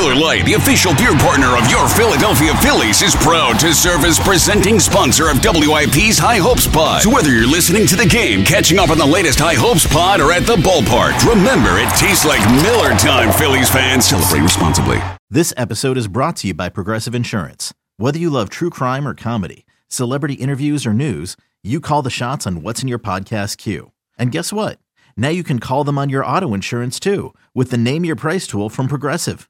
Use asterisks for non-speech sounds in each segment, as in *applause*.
Miller Lite, the official beer partner of your Philadelphia Phillies, is proud to serve as presenting sponsor of WIP's High Hopes Pod. So whether you're listening to the game, catching up on the latest High Hopes Pod, or at the ballpark, remember it tastes like Miller time, Phillies fans. Celebrate responsibly. This episode is brought to you by Progressive Insurance. Whether you love true crime or comedy, celebrity interviews or news, you call the shots on what's in your podcast queue. And guess what? Now you can call them on your auto insurance too with the Name Your Price tool from Progressive.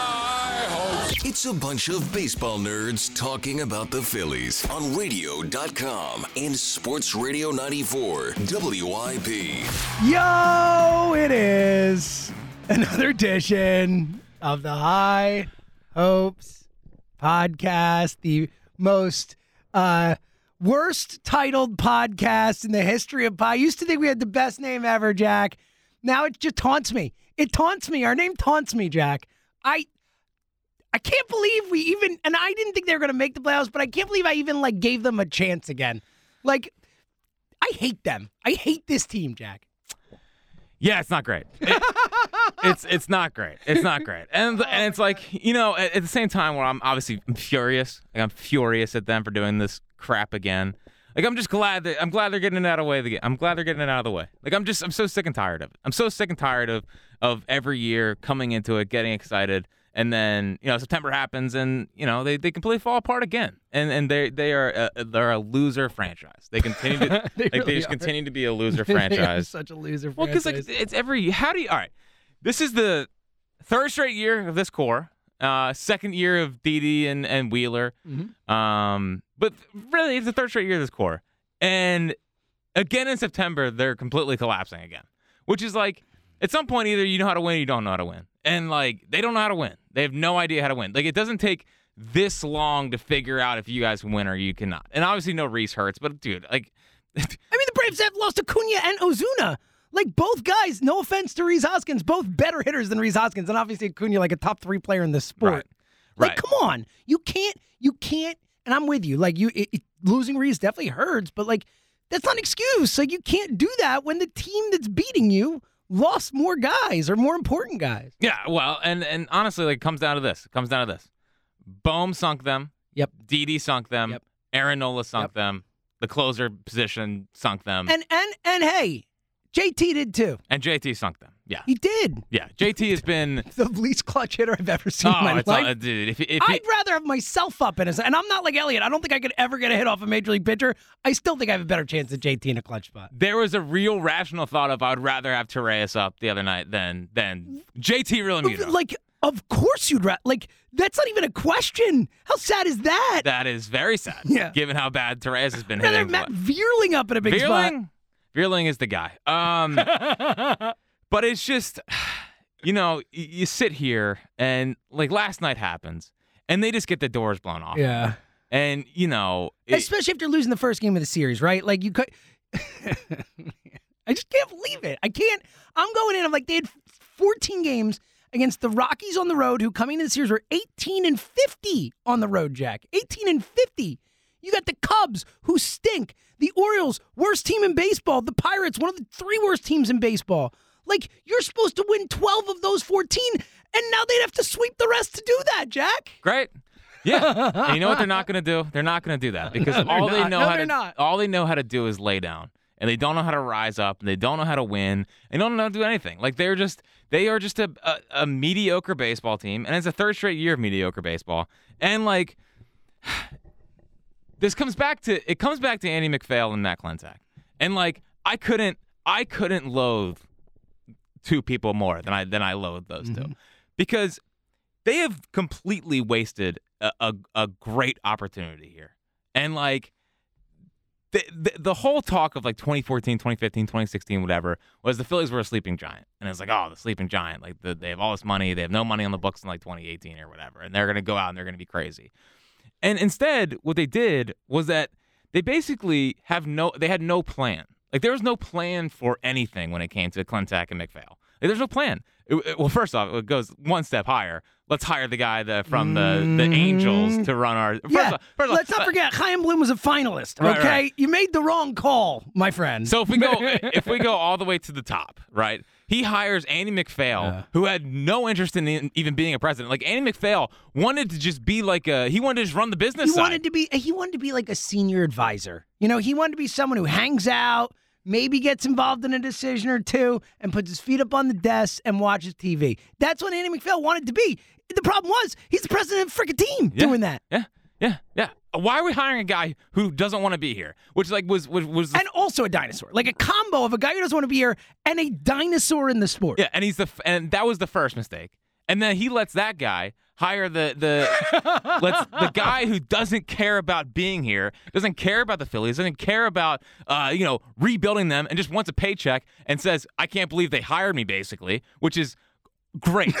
It's a bunch of baseball nerds talking about the Phillies on radio.com and Sports Radio 94 WIP. Yo, it is another edition of the High Hopes podcast, the most uh, worst titled podcast in the history of pie. I used to think we had the best name ever, Jack. Now it just taunts me. It taunts me. Our name taunts me, Jack. I I can't believe we even and I didn't think they were going to make the playoffs, but I can't believe I even like gave them a chance again. Like I hate them. I hate this team, Jack. Yeah, it's not great. It- *laughs* it's it's not great. It's not great. And oh, and it's like you know at, at the same time where I'm obviously furious. Like I'm furious at them for doing this crap again. Like I'm just glad that I'm glad they're getting it out of the way. I'm glad they're getting it out of the way. Like I'm just I'm so sick and tired of it. I'm so sick and tired of of every year coming into it, getting excited, and then you know September happens and you know they, they completely fall apart again. And and they they are a, they're a loser franchise. They continue to *laughs* They like they just are. continue to be a loser *laughs* franchise. such a loser Well, because like it's every how do you all right? This is the third straight year of this core. Uh, second year of Didi and and Wheeler. Mm-hmm. Um, but really, it's the third straight year of this core, and again in September they're completely collapsing again. Which is like at some point either you know how to win or you don't know how to win, and like they don't know how to win. They have no idea how to win. Like it doesn't take this long to figure out if you guys can win or you cannot. And obviously no Rhys hurts, but dude, like. *laughs* I mean, the Braves have lost to Acuna and Ozuna. Like both guys, no offense to Rhys Hoskins, both better hitters than Rhys Hoskins, and obviously Acuna like a top three player in the sport. Right. Like, Right. come on, you can't, you can't. And I'm with you. Like you, it, it- losing Rhys definitely hurts, but like that's not an excuse. Like you can't do that when the team that's beating you lost more guys or more important guys. Yeah, well, and and honestly, like, it comes down to this. It comes down to this. Bohm sunk them. Yep. Didi sunk them. Yep. Aaron Nola sunk Yep. them. The closer position sunk them. And and and hey, JT did too. And JT sunk them. Yeah. He did. Yeah. JT has been. *laughs* The least clutch hitter I've ever seen oh, in my it's life. all, dude. If, if I'd he, rather have myself up in a and I'm not like Elliot. I don't think I could ever get a hit off a major league pitcher. I still think I have a better chance than JT in a clutch spot. there was a real rational thought of I would rather have Torreyes up the other night than than JT really needed. Like, of course you'd ra- like. That's not even a question. How sad is that? That is very sad. Yeah. Given how bad Torreyes has been I'd hitting. Matt Vierling up in a big spot. Vierling? Vierling is the guy. Um, *laughs* but it's just, *sighs* you know, you sit here and like last night happens, and they just get the doors blown off. Yeah. And you know, it- Especially after losing the first game of the series, right? Like you could. *laughs* I just can't believe it. I can't. I'm going in. I'm like they had 14 games against the Rockies on the road, who coming into the series were 18 and 50 on the road. Jack, 18 and 50. You got the Cubs, who stink. The Orioles, worst team in baseball. The Pirates, one of the three worst teams in baseball. Like you're supposed to win 12 of those 14, and now they'd have to sweep the rest to do that, Jack. great. Yeah. and you know what they're not going to do? They're not going to do that *laughs* because No, all they not. know No, how to not. all they know how to do is lay down. And they don't know how to rise up, and they don't know how to win, and don't know how to do anything. Like they're just, they are just a, a, a mediocre baseball team, and it's a third straight year of mediocre baseball. And like, *sighs* this comes back to it comes back to Andy McPhail and Matt Klentak. And like I couldn't I couldn't loathe two people more than I than I loathe those two. Mm-hmm. Because they have completely wasted a, a, a great opportunity here. And like the, the the whole talk of like 2014, 2015, 2016, whatever, was the Phillies were a sleeping giant. And it's like, oh, the sleeping giant. Like the, they have all this money. They have no money on the books in like 2018 or whatever. And they're going to go out and they're going to be crazy. And instead, what they did was that they basically have no they had no plan. Like there was no plan for anything when it came to Klentak and McPhail. Like, there's no plan. It- it- well, first off, it goes one step higher. Let's hire the guy that from the the Angels to run our. First Mm. yeah. off, first Let's not uh, forget, Chaim Bloom was a finalist. Right, Okay, right. you made the wrong call, my friend. So if we go *laughs* if we go all the way to the top, right? He hires Andy McPhail, who had no interest in even being a president. Like Andy McPhail wanted to just be like a he wanted to just run the business. he side. wanted to be he wanted to be like a senior advisor. You know, he wanted to be someone who hangs out, maybe gets involved in a decision or two, and puts his feet up on the desk and watches TV. That's what Andy McPhail wanted to be. The problem was he's the president of the freaking team Yeah. doing that. Yeah, yeah, yeah. Why are we hiring a guy who doesn't want to be here? Which like was was was And also a dinosaur. Like a combo of a guy who doesn't want to be here and a dinosaur in the sport. yeah, and he's the f- and that was the first mistake. And then he lets that guy hire the the *laughs* let's the guy who doesn't care about being here, doesn't care about the Phillies, doesn't care about uh, you know rebuilding them, and just wants a paycheck and says, "I can't believe they hired me," basically, which is great,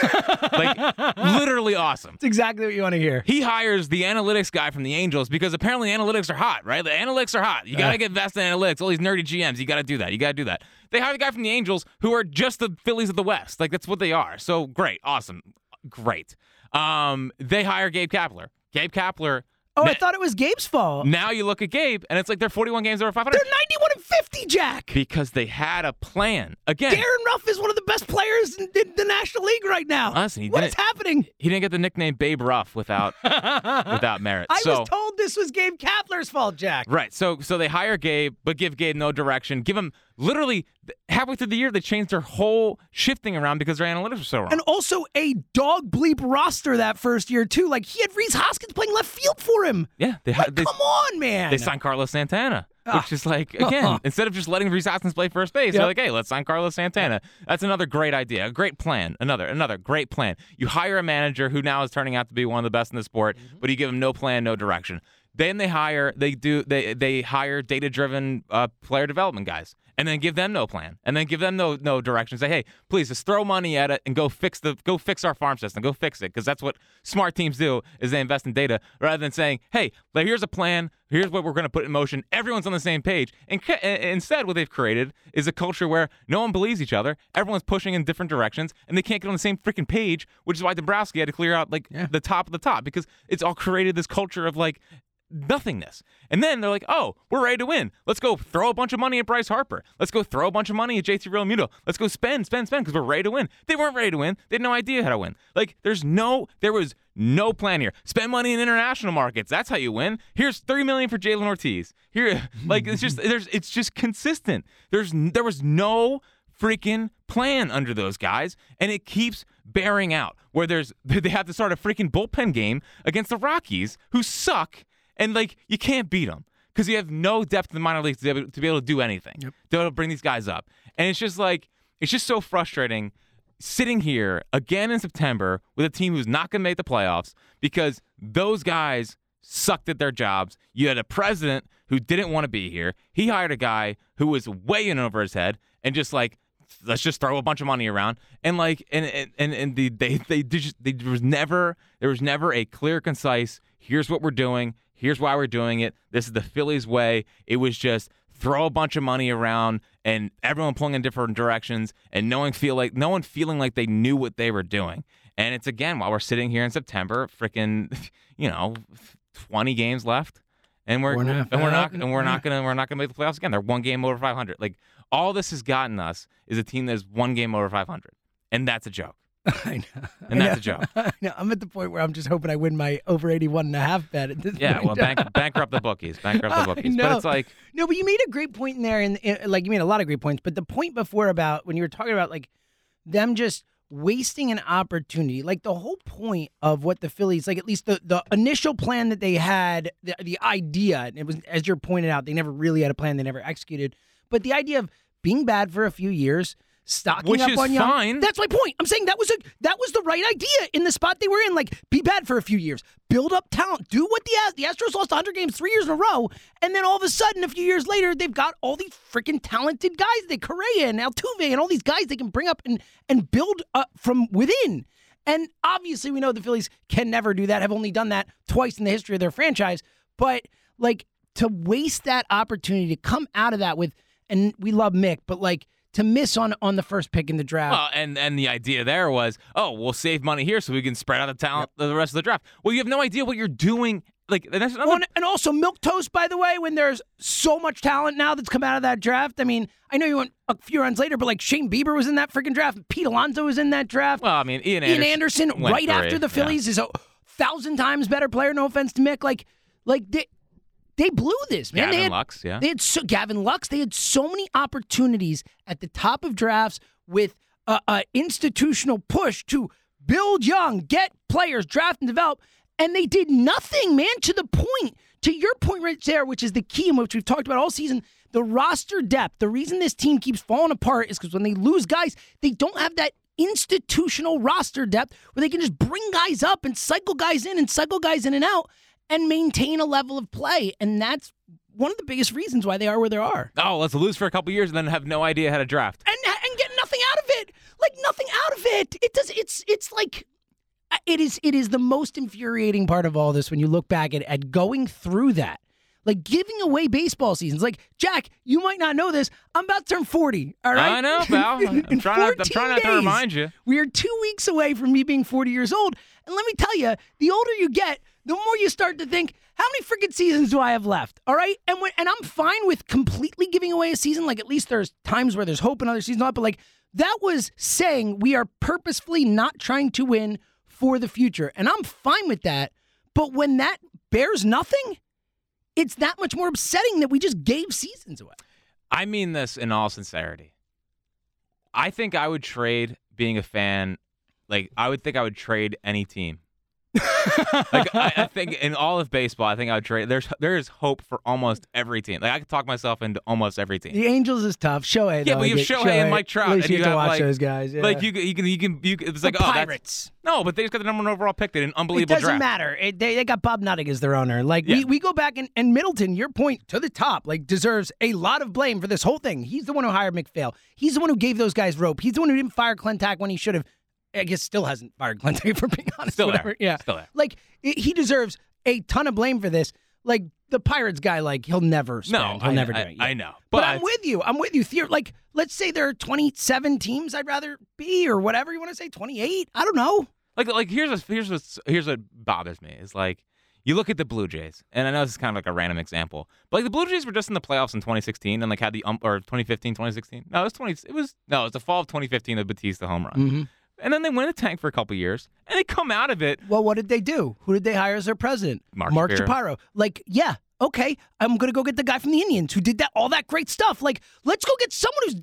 like literally awesome. That's exactly what you want to hear. He hires the analytics guy from the Angels because apparently analytics are hot, right? The analytics are hot. You got to get vested in analytics. All these nerdy GMs, you got to do that. You got to do that. They hire the guy from the Angels who are just the Phillies of the West. Like that's what they are. So great, awesome, great. Um, they hire Gabe Kapler. Gabe Kapler. Oh, I thought it was Gabe's fault. now you look at Gabe, and it's like they're 41 games over 500 They're 91 and 50, Jack. because they had a plan. Again, Darin Ruf is one of the best players in, in the National League right now. He what is happening? he didn't get the nickname Babe Ruff without *laughs* without merit. I so was told this was Gabe Kapler's fault, Jack. Right. So so they hire Gabe, but give Gabe no direction. Give him literally halfway through the year they changed their whole shifting around because their analytics were so wrong. And also a dog bleep roster that first year too. Like he had Rhys Hoskins playing left field for him. yeah, they Like, had they, come on, man. they signed Carlos Santana, Ah. which is like again instead of just letting Rhys Hoskins play first base, they're like, hey, let's sign Carlos Santana. That's another great idea, a great plan. Another another great plan. You hire a manager who now is turning out to be one of the best in the sport, Mm-hmm. but you give him no plan, no direction. Then they hire they do they they hire data driven uh, player development guys, and then give them no plan, and then give them no no direction. Say, hey, please just throw money at it and go fix the go fix our farm system, go fix it, because that's what smart teams do is they invest in data rather than saying, hey, here's a plan, here's what we're going to put in motion. Everyone's on the same page, and ca- and instead, what they've created is a culture where no one believes each other, everyone's pushing in different directions, and they can't get on the same freaking page, which is why Dombrowski had to clear out like the top of the top because it's all created this culture of like nothingness. And then they're like, oh, we're ready to win. Let's go throw a bunch of money at Bryce Harper. Let's go throw a bunch of money at JT Realmuto. Let's go spend, spend, spend because we're ready to win. They weren't ready to win. They had no idea how to win. Like, there's no, there was no plan here. Spend money in international markets. That's how you win. Here's three million for Jhailyn Ortiz. Here, *laughs* like, it's just, there's, it's just consistent. There's, there was no freaking plan under those guys, and it keeps bearing out. Where there's *laughs* they have to start a freaking bullpen game against the Rockies, who suck, and like you can't beat them because you have no depth in the minor leagues to be able to, be able to do anything to be able to bring these guys up. And it's just like it's just so frustrating sitting here again in September with a team who's not going to make the playoffs because those guys sucked at their jobs. You had a president who didn't want to be here. He hired a guy who was way in over his head and just like let's just throw a bunch of money around and like and and and, and the, they they just they, there was never there was never a clear concise here's what we're doing here's why we're doing it this is the Phillies way it was just throw a bunch of money around and everyone pulling in different directions and no one feel like no one feeling like they knew what they were doing and it's again while we're sitting here in September freaking *laughs* you know 20 games left and we're a half and we're not uh, and we're not gonna we're not gonna make the playoffs again. They're one game over 500. Like all this has gotten us is a team that's one game over 500, and that's a joke. *laughs* I know. And I that's a know. joke. *laughs* I know. I'm at the point where I'm just hoping I win my over 81 and a half bet at this Yeah, point. well, bank, *laughs* bankrupt the bookies, bankrupt the bookies. But it's like No, but you made a great point in there, and like you made a lot of great points. But the point before about when you were talking about like them just wasting an opportunity, like the whole point of what the Phillies, like at least the the initial plan that they had, the, the idea, and it was as you're pointed out, they never really had a plan, they never executed. But the idea of being bad for a few years. Stocking Which up is on young. fine. That's my point. I'm saying that was a that was the right idea in the spot they were in. Like, be bad for a few years, build up talent, do what the the Astros lost 100 games three years in a row, and then all of a sudden, a few years later, they've got all these freaking talented guys. They Correa and Altuve and all these guys they can bring up and and build up from within. And obviously, we know the Phillies can never do that. Have only done that twice in the history of their franchise. But like to waste that opportunity to come out of that with, and we love Mick, but like to miss on on the first pick in the draft. Well, and and the idea there was, oh, we'll save money here so we can spread out the talent the rest of the draft. Well, you have no idea what you're doing. Like that's another. Well, and, also milk toast, by the way, when there's so much talent now that's come out of that draft. I mean, I know you went a few rounds later, but like Shane Bieber was in that freaking draft. Pete Alonso was in that draft. well, I mean, Ian Ian Anderson, Anderson, right three, after the yeah. Phillies, is a thousand times better player. No offense to Mick, like, like they they blew this man. Gavin they had, Lux, yeah. They had so, Gavin Lux. They had so many opportunities at the top of drafts with a, a institutional push to build young, get players, draft and develop, and they did nothing, man. To the point, to your point right there, which is the key in which we've talked about all season. The roster depth. The reason this team keeps falling apart is because when they lose guys, they don't have that institutional roster depth where they can just bring guys up and cycle guys in and cycle guys in and out and maintain a level of play. And that's one of the biggest reasons why they are where they are. oh, let's lose for a couple years and then have no idea how to draft. And and get nothing out of it. Like nothing out of it. It does it's it's like it is it is the most infuriating part of all this when you look back at, at going through that. Like giving away baseball seasons. Like, Jack, you might not know this. I'm about to turn 40. All right. I know, pal. *laughs* I'm trying, not, I'm 14 trying not to remind you. We are two weeks away from me being 40 years old. And let me tell you, the older you get, the more you start to think, how many freaking seasons do I have left? All right. And when and I'm fine with completely giving away a season. Like at least there's times where there's hope in other seasons not, but like that was saying we are purposefully not trying to win for the future. And I'm fine with that. But when that bears nothing, it's that much more upsetting that we just gave seasons away. I mean this in all sincerity. I think I would trade being a fan. Like I would think I would trade any team. *laughs* like I, I think in all of baseball, I think I would trade. There's there is hope for almost every team. Like I could talk myself into almost every team. The Angels is tough. Shohei, Yeah, though, but you have I get- Shohei and Mike Trout, At least and you you have to watch like- those guys. Yeah. Like you, you can, you can, you can. It's like the oh, that's Pirates. no, but they just got the number one overall pick. They did an unbelievable. It doesn't draft. matter. It, they, they got Bob Nutting as their owner. Like we, Yeah. we go back and, and Middleton, your point to the top, like deserves a lot of blame for this whole thing. He's the one who hired McPhail. He's the one who gave those guys rope. He's the one who didn't fire Klentak when he should have. I guess still hasn't fired Klentak for being honest. Still there. Yeah. Still there. Like he deserves a ton of blame for this. Like the Pirates guy, like he'll never spend. No, he'll I, never I, do it. I know, But, but, I'm with you. I'm with you. Theo, like, let's say there are 27 teams I'd rather be, or whatever you want to say, 28. I don't know. like like here's what here's what here's what bothers me is like you look at the Blue Jays, and I know this is kind of like a random example, but like the Blue Jays were just in the playoffs in 2016 and like had the um, or 2015, 2016. No, it was 20. It was no, it was the fall of 2015 of Bautista home run, Mm-hmm. And then they went the tank for a couple years, and they come out of it. Well, what did they do? Who did they hire as their president? Mark Mark Shapiro. Like, yeah, okay, I'm gonna go get the guy from the Indians who did that all that great stuff. Like, let's go get someone who's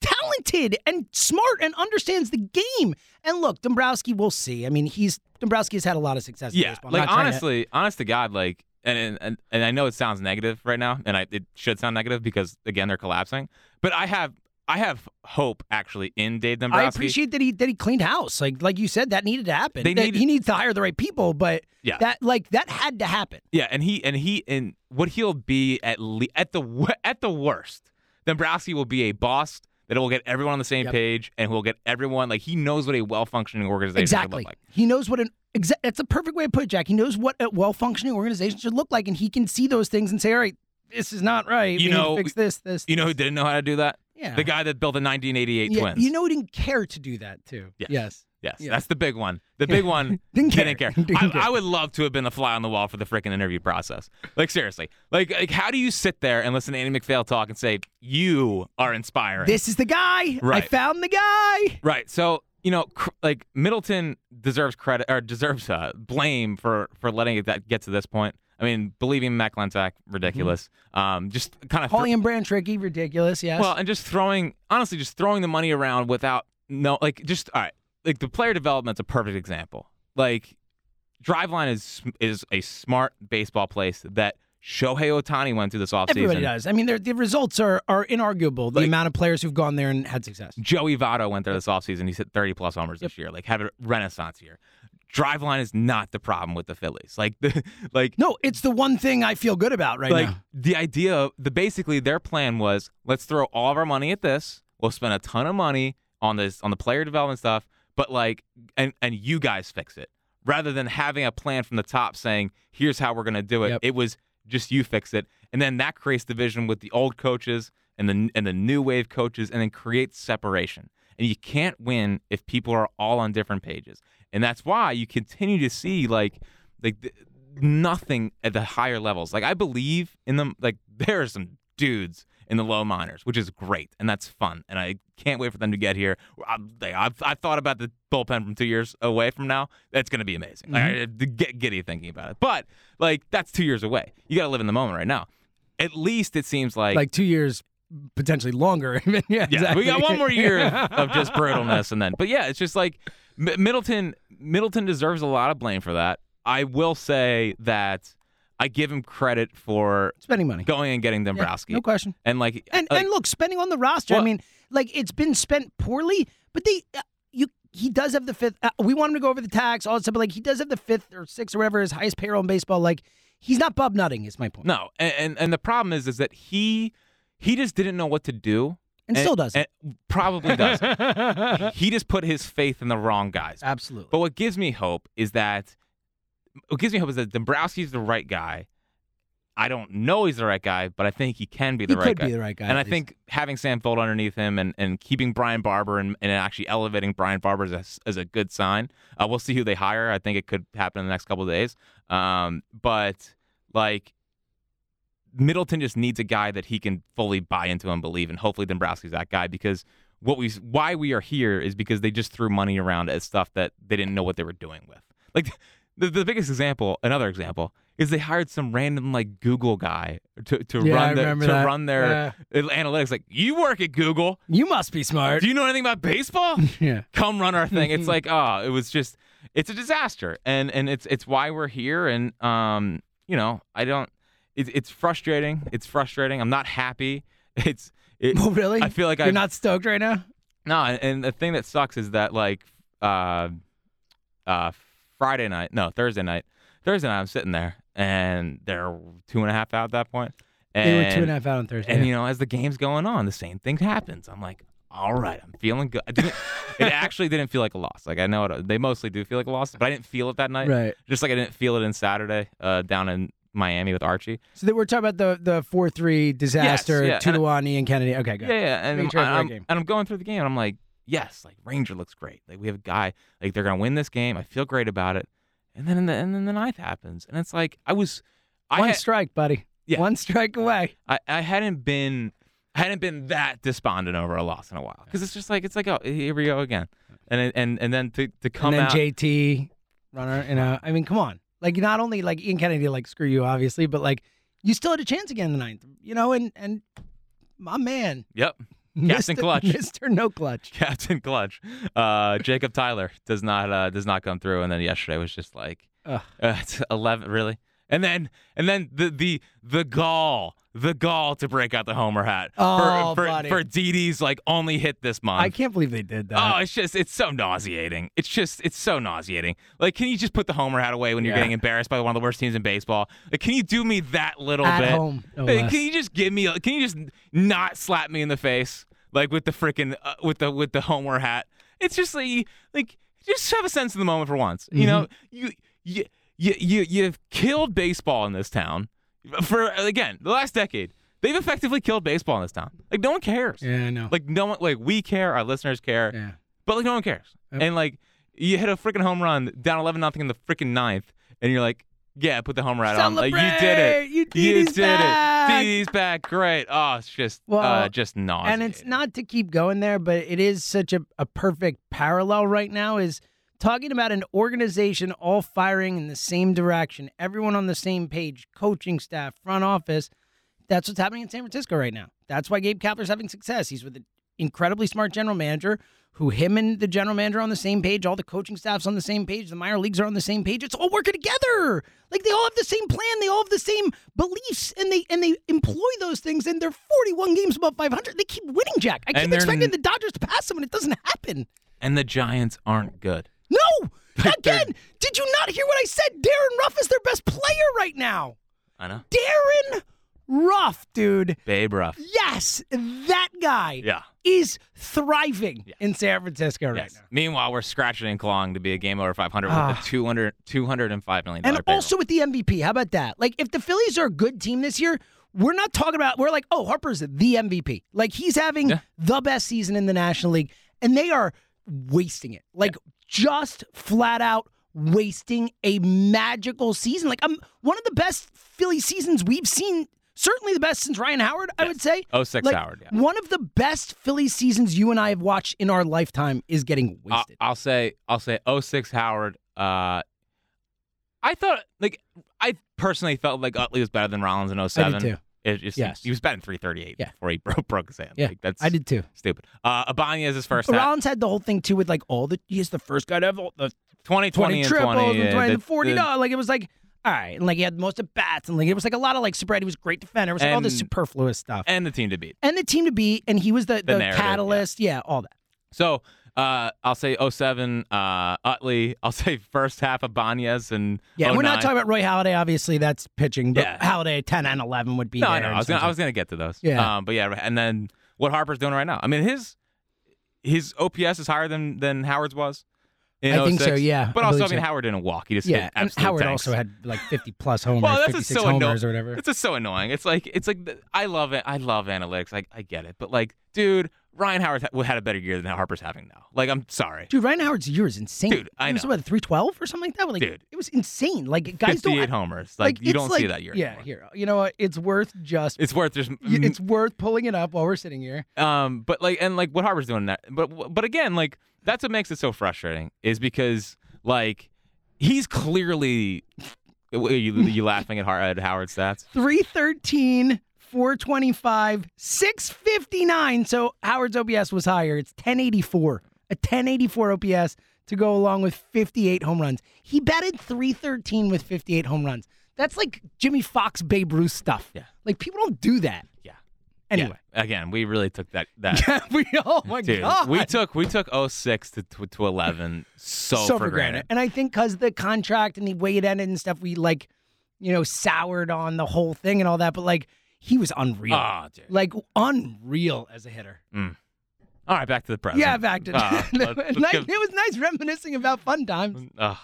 talented and smart and understands the game. And look, Dombrowski, we'll see. I mean, he's Dombrowski has had a lot of success. Yeah, baseball. Like trying to- honestly, honest to God, like, and, and and I know it sounds negative right now, and I, it should sound negative because again they're collapsing. But I have I have hope actually in Dave I appreciate that he that he cleaned house. Like like you said, that needed to happen. They That need- he needs to hire the right people, but Yeah. that like that had to happen. Yeah, and he and he and what he'll be at le- at the at the worst, Dombrowski will be a boss that will get everyone on the same Yep. page and will get everyone like he knows what a well functioning organization should Exactly. look like. He knows what an exa- that's a perfect way to put it, Jack. He knows what a well functioning organization should look like, and he can see those things and say, "All right, this is not right. You We need to know- fix this, this." You know who didn't know how to do that? Yeah. The guy that built the 1988 yeah, Twins. You know, he didn't care to do that too. Yes. Yes. Yes, that's the big one. The big one *laughs* Didn't care. didn't care. *laughs* Didn't I, care. I would love to have been the fly on the wall for the freaking interview process. Like seriously, like like how do you sit there and listen to Andy McPhail talk and say you are inspiring? This is the guy. I found the guy. right. So you know, cr- like Middleton deserves credit or deserves uh, blame for for letting it that get to this point. I mean, believing Matt Klentak, ridiculous. Um, just kind of Calling him brand tricky, ridiculous. Yes. well, and just throwing, honestly, just throwing the money around without no, like, just all right. Like the player development's a perfect example. Like, Driveline is is a smart baseball place that Shohei Ohtani went through this offseason. Everybody does. I mean, the results are are inarguable. The Like- amount of players who've gone there and had success. Joey Votto went there this offseason. He's hit 30 plus homers this year. Like, had a renaissance year. Driveline is not the problem with the Phillies. Like, *laughs* the, like No, it's the one thing I feel good about right like now. the idea of the basically their plan was let's throw all of our money at this. We'll spend a ton of money on this on the player development stuff, but like and and you guys fix it. Rather than having a plan from the top saying, here's how we're gonna do it. Yep. It was just you fix it. and then that creates division with the old coaches and the and the new wave coaches, and then creates separation. And you can't win if people are all on different pages, and that's why you continue to see like like th- nothing at the higher levels. Like I believe in them. Like *laughs* there are some dudes in the low minors, which is great and that's fun. And I can't wait for them to get here. I've, I've thought about the bullpen from two years away from now. That's going to be amazing. Mm-hmm. Like, I get giddy thinking about it. But like that's two years away. You got to live in the moment right now. At least it seems like like two years potentially longer. *laughs* yeah, yeah exactly. we got one more year of, of just *laughs* brutalness, and then. But yeah, it's just like Middleton. Middleton deserves a lot of blame for that. I will say that I give him credit for spending money, going and getting Dombrowski. Yeah, no question. And like, and like, and look, spending on the roster. Well, I mean, like it's been spent poorly, but they. Uh, you, he does have the fifth. Uh, we want him to go over the tax, all that stuff, but like he does have the fifth or sixth or whatever his highest payroll in baseball. Like he's not Bob Nutting, is my point. No, and, and and, the problem is, is that he he just didn't know what to do. And, and still doesn't. probably doesn't. *laughs* he just put his faith in the wrong guys. Absolutely. But what gives me hope is that what gives me hope is that Dombrowski's the right guy. I don't know he's the right guy, but I think he can be the he right could guy. be the right guy. And I least. think having Sam Fuld underneath him and, and keeping Brian Barber and, and actually elevating Brian Barber as a, as a good sign. Uh, we'll see who they hire. I think it could happen in the next couple of days. Um, but like Middleton just needs a guy that he can fully buy into and believe, and hopefully Dombrowski's that guy because what we why we are here is because they just threw money around as stuff that they didn't know what they were doing with. Like *laughs* the, the biggest example, another example, is they hired some random like Google guy to, to yeah, run their to that. run their yeah. analytics. Like, you work at Google. You must be smart. Do you know anything about baseball? *laughs* yeah. Come run our thing. It's *laughs* like, oh, it was just it's a disaster. And and it's it's why we're here. And um, you know, I don't it, it's frustrating. It's frustrating. I'm not happy. *laughs* It's it, *laughs* oh, really? I feel like you're I've, not stoked right now. No, and, and the thing that sucks is that like uh uh Friday night, no, Thursday night. Thursday night, I'm sitting there, and they're two and a half out at that point. And, they were two and a half out on Thursday. And you know, as the game's going on, the same thing happens. I'm like, all right, I'm feeling good. *laughs* it actually didn't feel like a loss. Like I know it, they mostly do feel like a loss, but I didn't feel it that night. Right. Just like I didn't feel it in Saturday uh, down in Miami with Archie. So we're talking about the the four three disaster, yes, yeah. two to one, Ian Kennedy. Okay, good. Yeah, yeah. And, sure I'm, and I'm going through the game, and I'm like, yes, like Ranger looks great. Like we have a guy, like they're gonna win this game. I feel great about it. And then in the and then the ninth happens, and it's like I was one had, strike, buddy. Yeah. one strike away. I, I hadn't been I hadn't been that despondent over a loss in a while because it's just like it's like oh here we go again, and and and then to to come and then out JT runner, you know, I mean, come on, like not only like Ian Kennedy like screw you obviously, but like you still had a chance again in the ninth, you know, and and my man, Yep. *laughs* Captain Mr. Clutch. Mr. No Clutch. *laughs* Captain Clutch, uh, Jacob Tyler does not uh, does not come through, and then yesterday was just like uh, it's eleven really, and then and then the the the gall the gall to break out the homer hat Oh, for for, buddy. for Didi's like only hit this month. I can't believe they did that. Oh, it's just it's so nauseating. It's just it's so nauseating. Like, can you just put the homer hat away when you're Yeah. getting embarrassed by one of the worst teams in baseball? Like, can you do me that little At bit? home, no can you just give me? Can you just not slap me in the face like with the freaking uh, with the with the homer hat? It's just like like just have a sense of the moment for once. You know, Mm-hmm. you you you you you've killed baseball in this town for again the last decade. They've effectively killed baseball in this town. Like no one cares. yeah, I know. Like no one, like we care, our listeners care, yeah. but like no one cares. Yep. And like you hit a freaking home run down eleven nothing in the freaking ninth, and you're like, yeah, put the home run on. Like you did it. You You did back! it. Didi's back. Great. Oh, it's just uh, just nauseating. and it's not to keep going there, but it is such a, a perfect parallel right now is talking about an organization all firing in the same direction, everyone on the same page, coaching staff, front office. That's what's happening in San Francisco right now. That's why Gabe Kapler's having success. He's with an incredibly smart general manager who him and the general manager are on the same page, all the coaching staff's on the same page, the minor leagues are on the same page. It's all working together. Like they all have the same plan, they all have the same beliefs, and they and they employ those things. And they're 41 games above 500. They keep winning, Jack. I keep expecting the Dodgers to pass them, and it doesn't happen. and the Giants aren't good. No, *laughs* again, did you not hear what I said? Darin Ruf is their best player right now. I know. Darin Ruf, dude. Babe Ruff. Yes, that guy Yeah. is thriving in San Francisco right Yes. now. Meanwhile, we're scratching and clawing to be a game over 500 Ah. with a 200, 205 million And payroll. also with the MVP. How about that? Like, if the Phillies are a good team this year, we're not talking about. We're like, oh, Harper's the MVP. Like he's having Yeah. the best season in the National League, and they are wasting it. Like just flat out wasting a magical season. Like um, one of the best Philly seasons we've seen. Certainly the best since Ryan Howard, I would say. 06 Like, Howard, yeah. One of the best Philly seasons you and I have watched in our lifetime is getting I'll, wasted. I'll say I'll say 06 Howard. Uh, I thought like I personally felt like Utley was better than Rollins in 07. too. It just Yes. he was batting 338 Yeah. before he *laughs* broke, broke his hand. Yeah, like, that's I did too. stupid. Uh, is his first. Rollins had the whole thing too with like all the he's the first guy to have all the 20, 20, 20 and triples 20, and yeah, 20 the- and 40 the- no, like it was like all right and like he had most at bats and like it was like a lot of like sobriety he was a great defender it was like all this superfluous stuff and the team to beat. and the team to beat and he was the, the, yeah. catalyst yeah. all that So uh, I'll say 07 uh, Utley. I'll *laughs* say first half of Banyas and yeah we're not talking about Roy Halladay obviously that's pitching but Yeah. Halladay 10 and 11 would be No, I there know. and I was gonna. I was gonna get to those. Yeah. Um, but yeah, and then what Harper's doing right now. I mean, his his OPS is higher than than Howard's was. I think so, yeah, But I also, I mean, so. Howard didn't walk. He just yeah and Howard tanks. also had like 50 plus homers Well, that's 56 just so homers annoying. or whatever It's just so annoying. It's like it's like the- I love it. I love analytics. I I get it. But like, dude, Ryan Howard had a better year than Harper's having now. Like, I'm sorry. Dude, Ryan Howard's year is insane. Dude, I It was know. what, 312 or something like that? Like, Dude. It was insane. Like, guys don't. 58 homers. Like, you don't like, see that year. Yeah, anymore. here. You know what? It's worth just. It's worth just it's worth pulling it up while we're sitting here. Um, but like, and like what Harper's doing that, but but again, like that's what makes it so frustrating is because like he's clearly you you laughing at, Howard's stats. 313, 425, 659. So Howard's OPS was higher. It's 1084. A 1084 OPS to go along with 58 home runs. He batted 313 with 58 home runs. That's like Jimmie Foxx, Babe Ruth stuff. Yeah. Like people don't do that. Yeah. Anyway. Yeah. again, we really took that *laughs* that. we, oh my Dude, God. we took we took 06 to to, to 11 so, so for granted. And I think because the contract and the way it ended and stuff, we like, you know, soured on the whole thing and all that. But like, he was unreal. Oh, dude. like unreal as a hitter. All right, back to the present. Yeah, back to Uh, *laughs* let's- let's Nice- give- it was nice reminiscing about fun times. Ugh.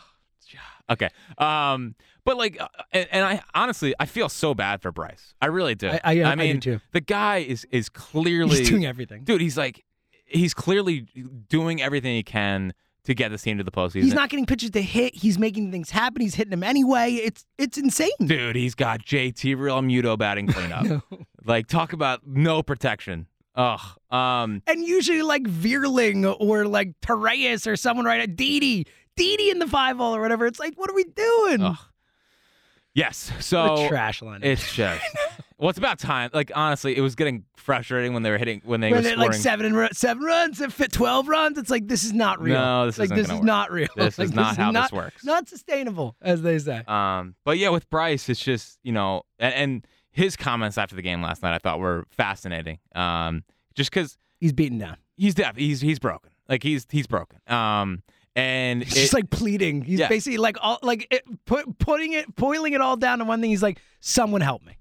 okay. Um, but like, uh, and, and I honestly, I feel so bad for Bryce. I really do. I- I- I mean, too. the guy is is clearly He's doing everything. dude. He's like, he's clearly doing everything he can to get this team to the postseason. He's not getting pitches to hit. He's making things happen. He's hitting them anyway. It's it's insane. dude. He's got JT Realmuto batting cleanup. *laughs* Like, talk about no protection. Ugh. Um. And usually like Vierling or like Torreyes or someone right at Didi. Didi in the five hole or whatever. It's like, what are we doing? Ugh. Yes. So trash line. it's just. *laughs* Well, it's about time. Like honestly, it was getting frustrating when they were hitting when they when were scoring. like seven and seven runs, it fit twelve runs. It's like this is not real. No, this like this is work. not real. This *laughs* Like, is not how this not, works. Not sustainable, as they say. Um, but yeah, with Bryce, it's just you know, and, and his comments after the game last night, I thought were fascinating. Um, just because He's beaten down. he's deaf, he's he's broken, like he's he's broken. Um, and He's just like pleading. He's Yeah. basically like all like it, put, putting it, boiling it all down to one thing. He's like, someone help me.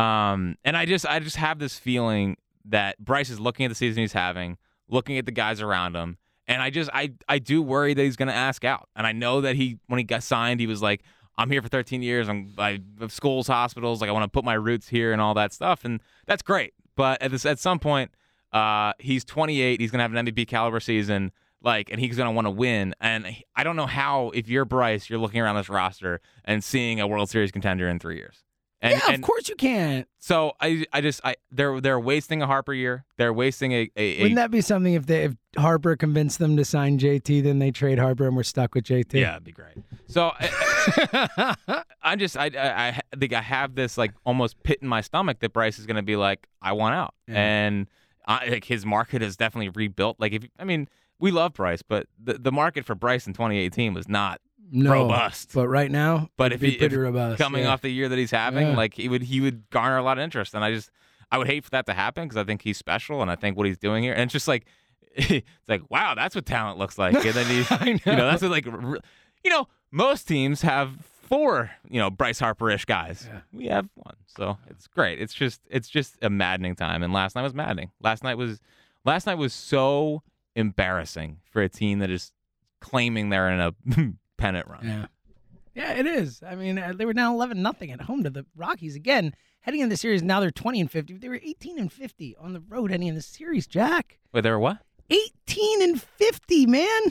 Um, and I just I just have this feeling that Bryce is looking at the season he's having, looking at the guys around him, and I just I I do worry that he's going to ask out. And I know that he when he got signed, he was like. I'm here for 13 years. I'm I have schools, hospitals. Like I want to put my roots here and all that stuff, and that's great. But at this, at some point, uh, he's 28. He's gonna have an MVP caliber season. Like, and he's gonna want to win. And I don't know how, if you're Bryce, you're looking around this roster and seeing a World Series contender in three years. And, yeah, and of course you can't. so I, I just, I, they're, they're wasting a Harper year. They're wasting a, a, a Wouldn't that be something if they if Harper convinced them to sign JT, then they trade Harper and we're stuck with JT? Yeah, it'd be great. So I, I *laughs* just I, I I think I have this like almost pit in my stomach that Bryce is going to be like I want out, Yeah. and I, like his market is definitely rebuilt. Like if I mean we love Bryce, but the the market for Bryce in 2018 was not no, robust. But right now, But if he pretty if robust, coming yeah. off the year that he's having, Yeah. like he would he would garner a lot of interest, and I just I would hate for that to happen because I think he's special, and I think what he's doing here, and it's just like *laughs* it's like wow, that's what talent looks like, and then he, *laughs* I you know, know. that's what like you know most teams have four you know Bryce Harper-ish guys. Yeah. We have one, so it's great. It's just it's just a maddening time, and last night was maddening. Last night was last night was so embarrassing for a team that is claiming they're in a *laughs* pennant run. Yeah. Yeah, it is. I mean, uh, they were down 11 nothing at home to the Rockies again. Heading into the series, now they're 20 and 50. They were 18 and 50 on the road heading in the series, Jack. Wait, they were what? 18 and 50, man.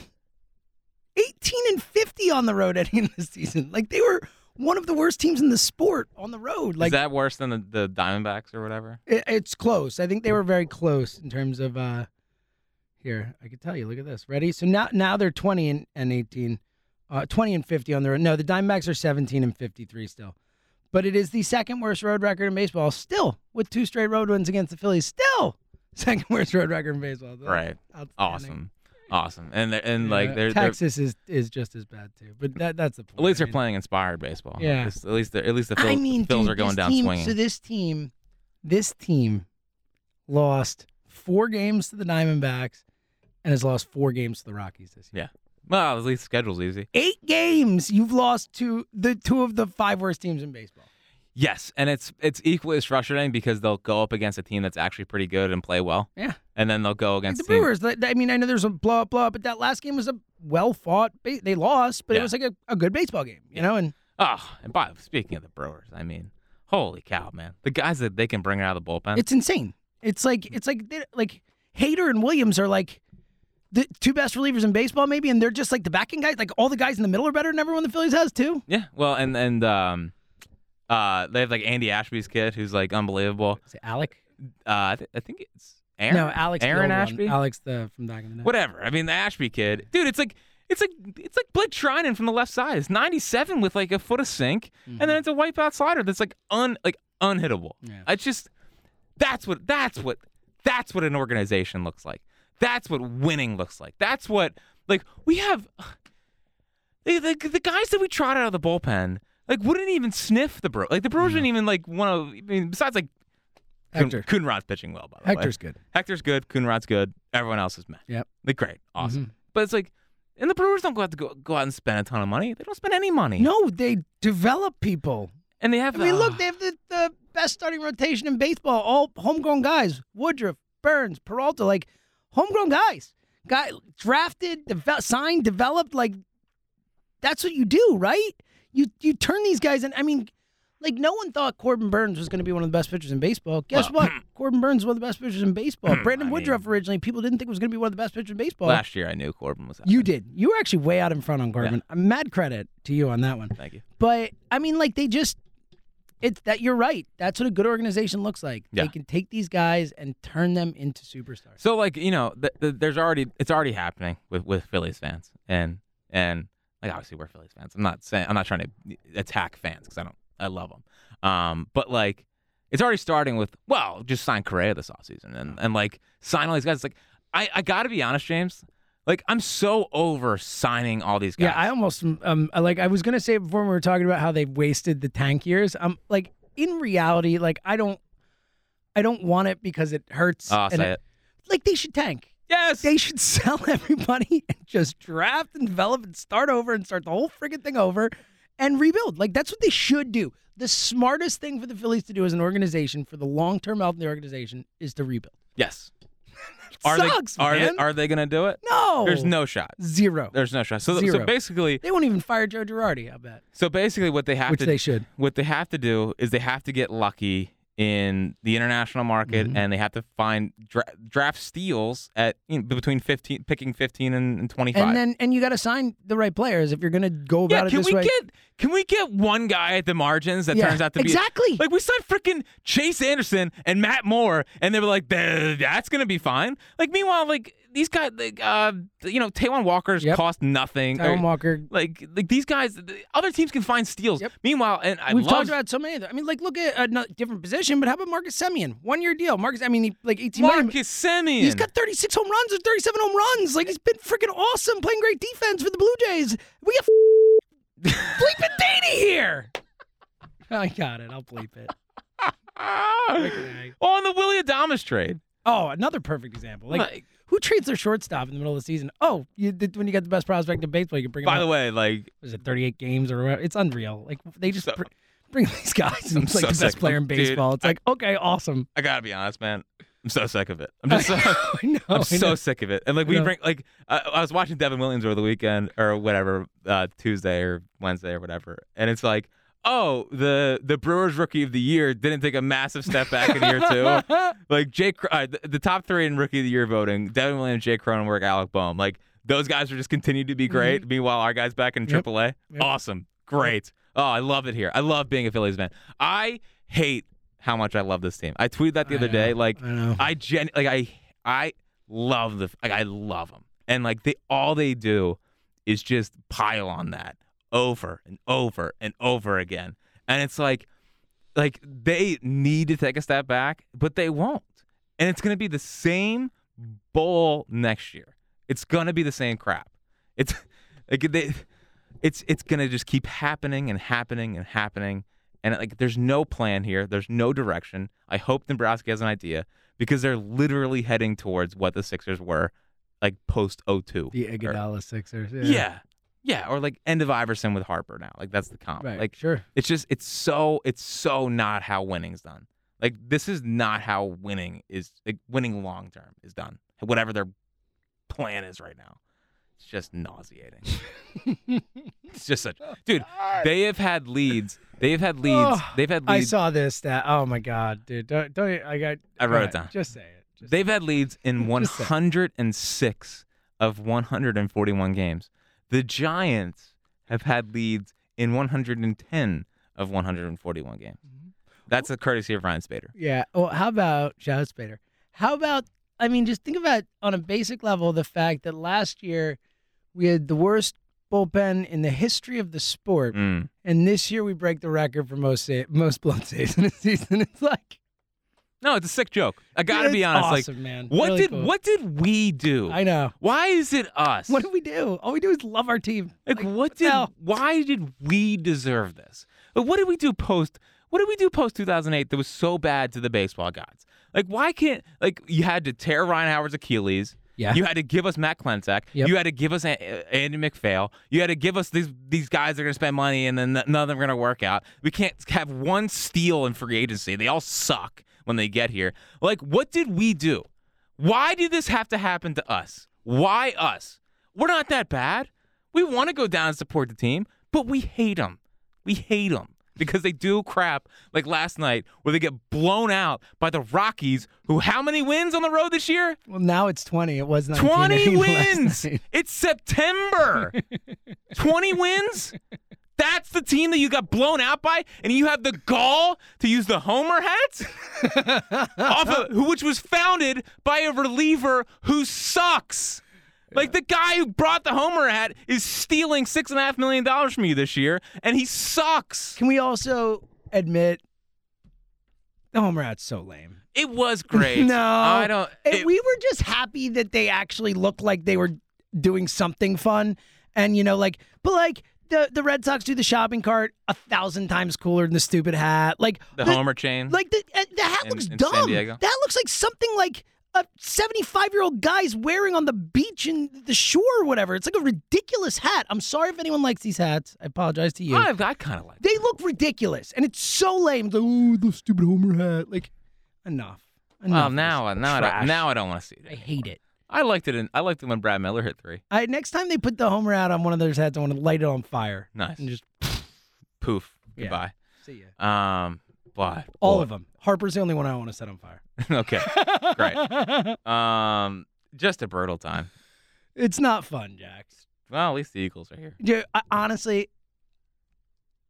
18 and 50 on the road heading into the season. Like they were one of the worst teams in the sport on the road. Like Is that worse than the, the Diamondbacks or whatever? it, it's close. I think they were very close in terms of uh here, I can tell you. Look at this. Ready? So now now they're 20 and, and 18. Uh 20 and 50 on the road. No, the Diamondbacks are 17 and 53 still. But it is the second worst road record in baseball still with two straight road wins against the Phillies. Still *laughs* second worst road record in baseball. That's Right. Awesome. Awesome. And they're, and like they're, they're Texas is is just as bad too. But that that's the point. at least I they're mean, playing inspired baseball. Yeah. At least at least the Phil, I mean, Phils dude, are going down team, swinging. So this team, this team, lost four games to the Diamondbacks, and has lost four games to the Rockies this year. yeah. Well, at least the schedule's easy. Eight games you've lost to the two of the five worst teams in baseball. Yes, and it's it's equally as frustrating because they'll go up against a team that's actually pretty good and play well, Yeah, and then they'll go against the team- Brewers. I mean, I know there's a blah blah, but that last game was a well fought. They lost, but it was like a, a good baseball game, you know. And Oh, and by speaking of the Brewers, I mean, holy cow, man! The guys that they can bring out of the bullpen. it's insane. It's like it's like they- like Hader and Williams are like the two best relievers in baseball, maybe, and they're just like the backing guys. Like all the guys in the middle are better than everyone the Phillies has too. yeah, well, and and um, uh, they have like Andy Ashby's kid who's like unbelievable. Is it Alec? Uh, I, th- I think it's Aaron. No, Alex. Aaron old one. Ashby. Alex the from back in the day. Whatever. I mean, the Ashby kid, dude. It's like it's like it's like Blake Treinen from the left side. It's 97 with like a foot of sink, and then it's a wipeout slider that's like un like unhittable. Yeah. It's just that's what that's what that's what an organization looks like. That's what winning looks like. That's what like we have *sighs* the the, the guys that we trot out of the bullpen like wouldn't even sniff the bro. Like the Brewers didn't even like want to. I mean, besides like Hector. Kun, Kunrad's pitching well by the way. Hector's good. Hector's good. Kunrad's good. Everyone else is meh. Yep. Like great, awesome. Mhm. But it's like, and the Brewers don't go out to go, go out and spend a ton of money. They don't spend any money. No, they develop people. and they have. I mean, uh, look, they have the, the best starting rotation in baseball. All homegrown guys: Woodruff, Burnes, Peralta, like homegrown guys. Guy drafted, deve- signed, developed. Like that's what you do, right? You you turn these guys in. I mean, like no one thought Corbin Burnes was going to be one of the best pitchers in baseball. Guess Well, what? *clears throat* Corbin Burnes is one of the best pitchers in baseball. Hmm, Brandon I Woodruff originally, people didn't think it was going to be one of the best pitchers in baseball. last year I knew Corbin was. Out. You did. You were actually way out in front on Corbin. I'm mad credit to you on that one. Thank you. But I mean, like they just it's that you're right. That's what a good organization looks like. Yeah. They can take these guys and turn them into superstars. So like you know, th- th- there's already it's already happening with with Phillies fans, and and like obviously we're Phillies fans. I'm not saying I'm not trying to attack fans because I don't I love them. Um, but like it's already starting with well, just sign Correa this offseason and and like sign all these guys. It's like I I got to be honest, James. Like I'm so over signing all these guys. Yeah, I almost um like I was gonna say before when we were talking about how they wasted the tank years. Um, like in reality, like I don't, I don't want it because it hurts. Oh, and say it. Like they should tank. Yes. They should *laughs* sell everybody and just draft and develop and start over and start the whole friggin' thing over and rebuild. Like that's what they should do. The smartest thing for the Phillies to do as an organization for the long term health of the organization is to rebuild. yes. Are sucks, they are man. they are they gonna do it? No, There's no shot. zero. There's no shot. So so basically They won't even fire Joe Girardi. I bet, so basically what they have which to they should. what they have to do is they have to get lucky in the international market Mhm. and they have to find dra- draft steals at you know, between 15 picking 15 and, and 25 And then and you got to sign the right players if you're going to go yeah about it can this we way. get can we get one guy at the margins that Yeah, turns out to be exactly. like we signed freaking chase anderson and matt moore and they were like that's gonna be fine like meanwhile like these guys like uh you know Taijuan walkers Yep. cost nothing Taijuan Or, Walker. like like these guys the other teams can find steals Yep. meanwhile and i We've love talked about so many. Of them. I mean, like look at a different position, but how about Marcus Semien? One year deal. Marcus. I mean, he like eighteen. Marcus Semien. He's got 36 home runs or 37 home runs. Like he's been freaking awesome, playing great defense for the Blue Jays. We have *laughs* bleeping Danny here. I got it. I'll bleep it. *laughs* On the Willy Adames trade. Oh, another perfect example. Like, Like, who trades their shortstop in the middle of the season? Oh, you did when you got the best prospect in baseball, you can bring. by the up. way, like was it 38 games or whatever? It's unreal. Like they just So- br- bring these guys. *laughs* And I'm it's like so the best player in Dude, baseball. it's I- like okay, awesome. I gotta be honest, man. I'm so sick of it. I'm *laughs* just so, I *laughs* know. I'm I so sick of it. And like we bring like I, I was watching Devin Williams over the weekend or whatever uh, Tuesday or Wednesday or whatever, and it's like, oh, the the Brewers Rookie of the Year didn't take a massive step back in year two. *laughs* like Jake, uh, the, the top three in Rookie of the Year voting: Devin Williams, Jake Cronenworth, Alec Bohm. Like those guys are just continued to be great. Meanwhile, our guys back in Mm-hmm. Yep. AAA, Yep. awesome, great. Oh, I love it here. I love being a Phillies fan. I hate how much I love this team. I tweeted that the I other know, day. Like I. I gen like I I love the like I love them, and like they all they do is just pile on that over and over and over again, and it's like like they need to take a step back, but they won't, and it's gonna be the same bowl next year. It's gonna be the same crap. It's like they. It's it's gonna just keep happening and happening and happening, and like there's no plan here. There's no direction. I hope Dombrowski has an idea because they're literally heading towards what the Sixers were, like post 02. the Or- Sixers. Yeah. yeah. Yeah, or like end of Iverson with Harper now. Like that's the comp. Right. Like sure. it's just it's so it's so not how winning's done. Like this is not how winning is like winning long term is done. Whatever their plan is right now. It's just nauseating. *laughs* it's just such dude, they have had leads. They have had *sighs* leads. Oh, They've had leads. I saw this. that Oh my god, dude! Don't, don't I got? I wrote it down. Just say it. Just They've had leads in *laughs* Just say it. 106 of 141 games. The Giants have had leads in 110 of 141 games. Mm-hmm. That's a courtesy of Ryan Spaeder. Yeah. Well, how about shout out Spaeder? How about I mean, just think about on a basic level the fact that last year we had the worst bullpen in the history of the sport, Mm. and this year we break the record for most sa- most blown saves in a *laughs* season. It's like No, it's a sick joke. I got to it's be honest. awesome, like, man. what Really did cool. what did we do? I know. Why is it us? What did we do? All we do is love our team. Like, what did? hell? Why did we deserve this? Like, what did we do post? What did we do post 2008 that was so bad to the baseball gods? Like, why can't like you had to tear Ryan Howard's Achilles? Yeah. You had to give us Matt Klentak. Yep. You had to give us A- Andy MacPhail. You had to give us these these guys that are going to spend money and then none of them are going to work out. We can't have one steal in free agency. They all suck when they get here. Like, what did we do? Why did this have to happen to us? Why us? We're not that bad. We want to go down and support the team, but we hate them. We hate them because they do crap like last night where they get blown out by the Rockies, who how many wins on the road this year? Well, now it's twenty. It was 19 20 *laughs* last wins. It's September. *laughs* 20 wins? That's the team that you got blown out by, and you have the gall to use the Homer hat, *laughs* off of, which was founded by a reliever who sucks. Like the guy who brought the Homer hat is stealing six and a half million dollars from you this year, and he sucks. Can we also admit the homer hat's so lame? It was great. *laughs* no, I don't. And it- we were just happy that they actually looked like they were doing something fun, and you know, like, but like the the Red Sox do the shopping cart a thousand times cooler than the stupid hat. Like the Homer chain. like the uh, the hat In- looks in dumb. That looks like something like a 75 year old guy's wearing on the beach in the shore or whatever. It's like a ridiculous hat. I'm sorry if anyone likes these hats. I apologize to you. I've I kind of like. They look ridiculous, and it's so lame. It's like, oh, the stupid Homer hat. Like, enough. enough Well, now, now, I don't, now I don't want to see it. I hate it. I liked it. In, I liked it when Brad Miller hit three. I, next time they put the Homer out on one of those heads, I want to light it on fire. Nice. And just *laughs* Poof. Yeah. Goodbye. see ya. Um, but All of them. Harper's the only one I want to set on fire. *laughs* okay, great. Um, just a brutal time. It's not fun, Jax. Well, at least the Eagles are here. Dude, I, honestly,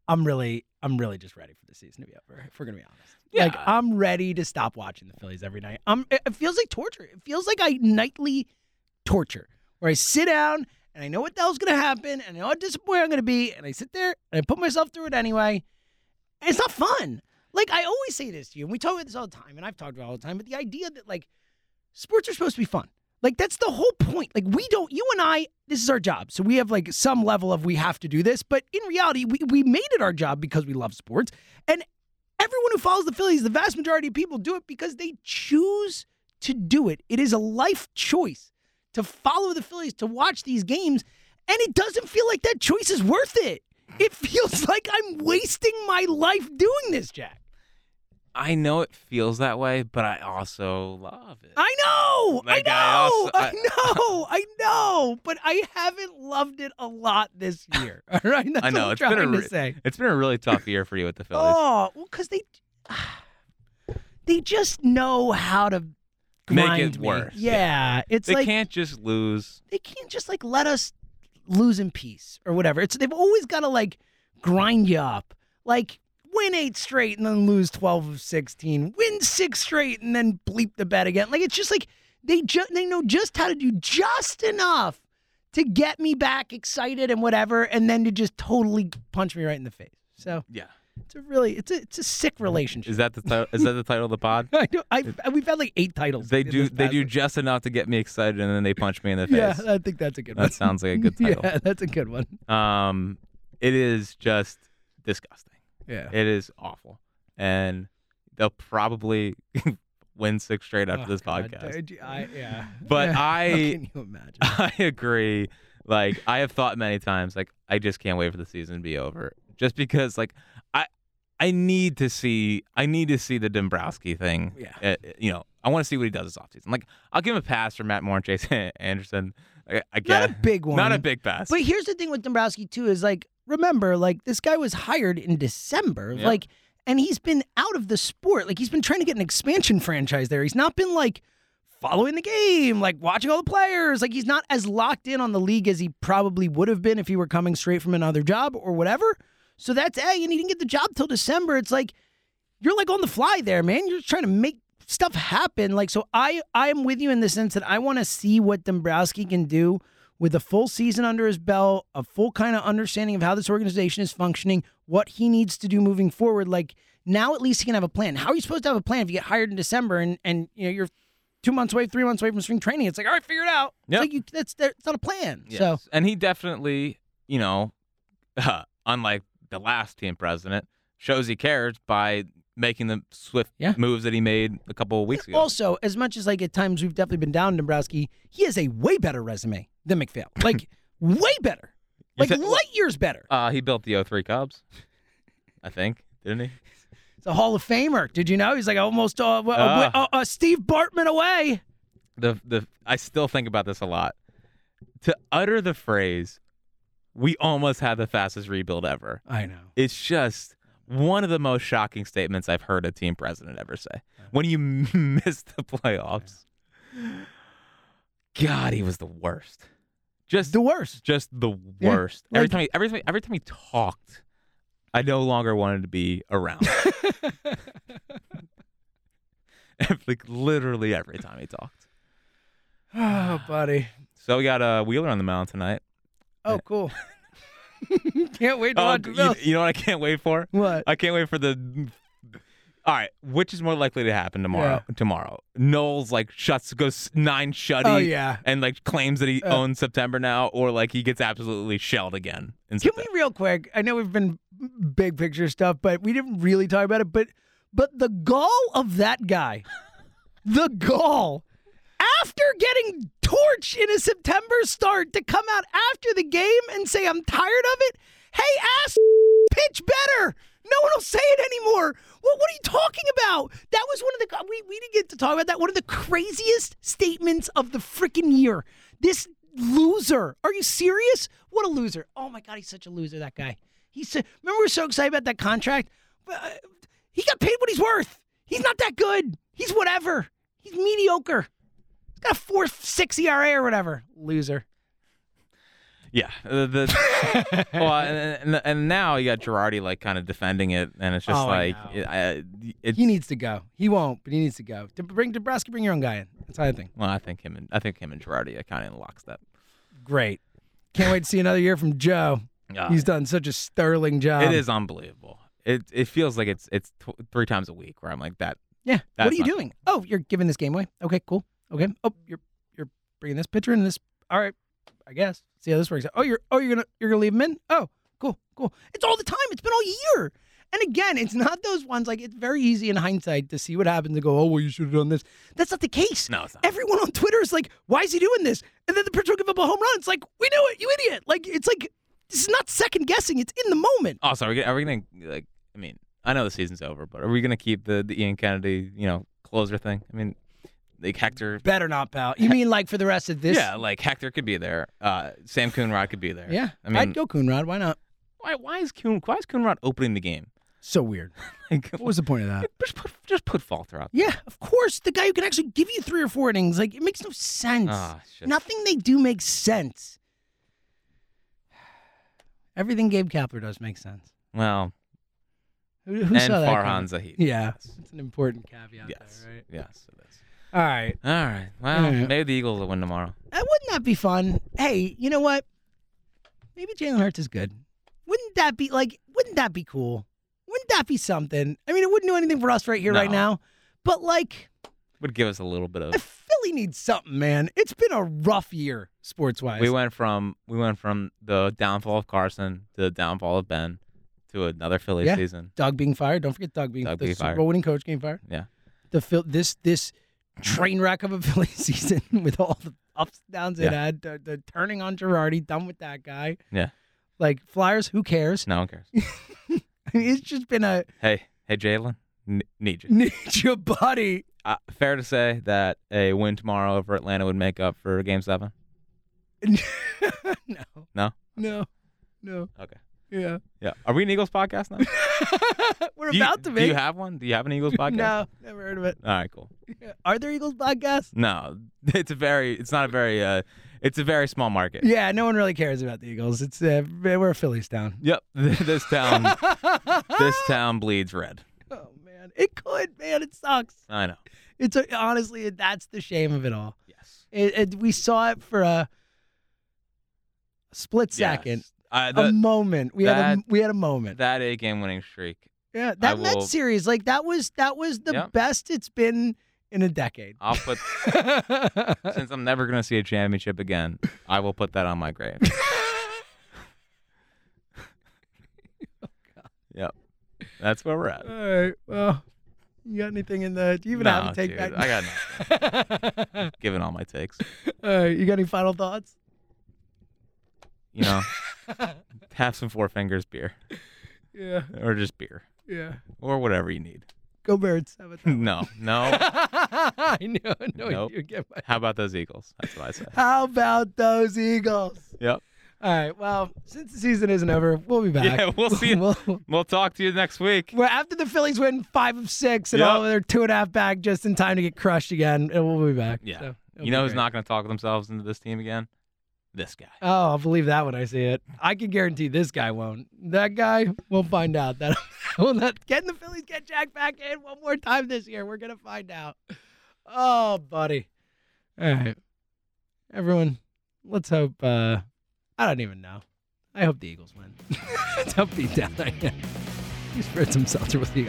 I'm really, I'm really just ready for the season to be over. If we're gonna be honest, like I'm ready to stop watching the Phillies every night. I'm. It it feels like torture. It feels like I nightly torture, where I sit down and I know what the hell's gonna happen, and I know how disappointed I'm gonna be, and I sit there and I put myself through it anyway. And it's not fun. Like I always say this to you, and we talk about this all the time, and I've talked about it all the time. But the idea that like sports are supposed to be fun. Like that's the whole point. Like we don't you and I, this is our job. So we have like some level of we have to do this, but in reality, we, we made it our job because we love sports. And everyone who follows the Phillies, the vast majority of people do it because they choose to do it. It is a life choice to follow the Phillies, to watch these games, and it doesn't feel like that choice is worth it. It *laughs* feels like I'm wasting my life doing this, Jack. I know it feels that way, but I also love it. I know, Like, I I know, also- *laughs* I, I- know, *laughs* I know, but I haven't loved it a lot this year. *laughs* All right, that's I know, it's been a re- say. It's been a really tough year for you with the oh, Phillies. Oh, well, because they *sighs* they just know how to Make it me. worse. Yeah, it's they like can't just lose. they can't just like let us lose in peace or whatever. It's they've always got to like grind you up, like win eight straight and then lose twelve of sixteen, win six straight and then bleep the bet again. Like it's just like they just they know just how to do just enough to get me back excited and whatever, and then to just totally punch me right in the face. So Yeah. it's a really it's a it's a sick relationship. Is that the title? is that the title of the pod? *laughs* I know. I we've had like eight titles. They do. They do just enough to get me excited, and then they punch me in the face. Yeah, I think that's a good one. That sounds like a good *laughs* title. yeah, that's a good one. Um, it is just disgusting. Yeah. It is awful, and they'll probably *laughs* win six straight after Oh, this God, podcast. dude, I, yeah. *laughs* But I- can you imagine? *laughs* I agree. Like I have thought many times, like I just can't wait for the season to be over, just because like I I need to see I need to see the Dombrowski thing. Yeah. Uh, you know, I want to see what he does this offseason. Like I'll give him a pass for Matt Moore and Chase Anderson. I, I get Not a big one. not a big pass. But here's the thing with Dombrowski too is like remember like this guy was hired in December like and he's been out of the sport like he's been trying to get an expansion franchise there. He's not been like following the game, like watching all the players. Like he's not as locked in on the league as he probably would have been if he were coming straight from another job or whatever. So that's A, and he didn't get the job till December. It's like you're like on the fly there, man. You're just trying to make stuff happen. Like so I I am with you in the sense that I want to see what Dombrowski can do with a full season under his belt, a full kind of understanding of how this organization is functioning, what he needs to do moving forward. Like now at least he can have a plan. How are you supposed to have a plan if you get hired in December and and you know you're two months away, three months away from spring training? It's like, all right, figure it out. Yeah, like you that's that's not a plan. Yes. So and he definitely, you know, *laughs* unlike the last team president, shows he cares by making the swift Yeah. moves that he made a couple of weeks ago. Also, as much as like at times we've definitely been down Dombrowski, he has a way better resume than MacPhail. *laughs* Like way better. Like said- light years better. Uh, he built the 03 Cubs, I think, didn't he? It's a Hall of Famer. Did you know? He's like almost uh, uh, Ah. uh, uh, Steve Bartman away. The the I still think about this a lot. To utter the phrase, "We almost had the fastest rebuild ever," I know. it's just one of the most shocking statements I've heard a team president ever say. When you *laughs* miss the playoffs, God, he was the worst. Just The worst. just the Yeah, worst. every like- time he every time every time he talked, I no longer wanted to be around. *laughs* *laughs* like literally every time he talked. *sighs* Oh, buddy. So we got uh, Wheeler on the mound tonight. Oh, cool. *laughs* Can't wait to Oh, watch you, you know what I can't wait for? What? I can't wait for the. All right, which is more likely to happen tomorrow? Tomorrow, Nola like shuts goes nine shutty. Oh, yeah. and like claims that he Uh, owns September now, or like he gets absolutely shelled again. In Can we real quick? I know we've been big picture stuff, but we didn't really talk about it. But but the gall of that guy, *laughs* the gall, after getting torched in a September start to come out after the game and say I'm tired of it. Hey, ass, *laughs* pitch better. No one will say it anymore. Well, what are you talking about? That was one of the we we didn't get to talk about that. One of the craziest statements of the freaking year. This loser. Are you serious? What a loser. Oh my god, he's such a loser. That guy. He said, remember we were so excited about that contract. Uh, he got paid what he's worth. He's not that good. He's whatever. He's mediocre. Got a four six ERA or whatever. Loser. Yeah, uh, the *laughs* well, and, and and now you got Girardi like kind of defending it, and it's just Oh, like it, I, it's, He needs to go. He won't, but he needs to go. To bring Dombrowski, bring your own guy in. That's how I think. Well, I think him and I think him and Girardi are kind of in lockstep. Great. Can't wait to see another year from Joe. Uh, He's done such a sterling job. it is unbelievable. It it feels like it's it's tw- three times a week where I'm like that. Yeah. what are you not- doing? Oh, you're giving this game away. Okay, cool. Okay. Oh, you're you're bringing this pitcher in this. All right. I guess. See how this works out. Oh, you're oh you're gonna you're gonna leave him in. Oh, cool, cool. It's all the time. It's been all year. And again, it's not those ones like it's very easy in hindsight to see what happens and go, oh well, you should have done this. That's not the case. No, it's not. Everyone on Twitter is like, why is he doing this? And then the pitcher will give up a home run. It's like, we knew it, you idiot. Like it's like this is not second guessing. It's in the moment. Oh, also, are we, are we gonna like? I mean, I know the season's over, but are we gonna keep the, the Ian Kennedy, you know, closer thing? I mean, like Hector. Better not, pal. You mean like for the rest of this? yeah, like Hector could be there. Uh, Sam Coonrod could be there. Yeah. I mean, I'd go Coonrod. Why not? why why is Coon why is Coonrod opening the game? So weird. *laughs* Like, What was the point of that? *laughs* just put just put Falter out. Yeah, of course. The guy who can actually give you three or four innings. Like, it makes no sense. Shit. Nothing they do makes sense. Everything Gabe Kapler does makes sense. Well, Who, who and saw that? Farhan? Zaidi. Yeah, it's an important caveat Yes. there, right? Yes, it is. All right. All right. Well, Yeah. maybe the Eagles will win tomorrow. Uh, wouldn't that be fun? Hey, you know what? Maybe Jalen Hurts is good. Wouldn't that be like? Wouldn't that be cool? Wouldn't that be something? I mean, it wouldn't do anything for us right here, right now. But like, Would give us a little bit of. Philly needs something, man. It's been a rough year sports wise. We went from we went from the downfall of Carson to the downfall of Ben to another Philly Yeah. season. Doug being fired. Don't forget Doug being Doug the being Super fired. Bowl winning coach getting fired. Yeah. The Phil this this train wreck of a *laughs* Philly season *laughs* with all the ups and downs it had. The, the turning on Girardi, done with that guy. Yeah. Like Flyers, who cares? No one cares. *laughs* I mean, it's just been a hey, hey, Jalen, n- need you. need your buddy. Uh, fair to say that a win tomorrow over Atlanta would make up for Game Seven. no. No? No. No. Okay. Yeah. Yeah. Are we an Eagles podcast now? *laughs* We're Do you- about to be. Do you have one? Do you have an Eagles *laughs* podcast? No, never heard of it. All right, cool. *laughs* Are there Eagles podcasts? No, it's a very. It's not a very. Uh, it's a very small market. Yeah, no one really cares about the Eagles. It's uh, we're a Phillies town. Yep. This town. this town bleeds red. Oh man, it could, man. It sucks. I know. It's a, honestly, that's the shame of it all. Yes. It, it, we saw it for a split second, Yes. Uh, a the, moment. We had a, we had a moment. that eight game winning streak. yeah, that I Mets series, like that was that was the Yep. best it's been in a decade. I'll put *laughs* since I'm never gonna see a championship again. I will put that on my grave. *laughs* *laughs* Yep. That's where we're at. all right. Well, you got anything in the? Do you even No, have a take dude, back? I got nothing. Given all my takes, all right. You got any final thoughts? You know, *laughs* have some Four Fingers beer Yeah. or just beer Yeah. or whatever you need. Go Birds. How about that? No, no. *laughs* I knew, I knew Nope. you get my. How about those Eagles? That's what I say. How about those Eagles? Yep. All right. Well, since the season isn't over, we'll be back. Yeah, we'll *laughs* see. We'll, We'll talk to you next week. well, after the Phillies win five of six and Yep. all of their two and a half back just in time to get crushed again, and we'll be back. Yeah. So, it'll You know be who's great. not going to talk themselves into this team again? This guy. Oh, I'll believe that when I see it. I can guarantee this guy won't. That guy, we'll find out. That *laughs* will not getting the Phillies get Jack back in one more time this year. We're gonna find out. Oh, buddy. All right, everyone. Let's hope. uh I don't even know. I hope the Eagles win. *laughs* don't beat *laughs* down I am. You spread some seltzer with you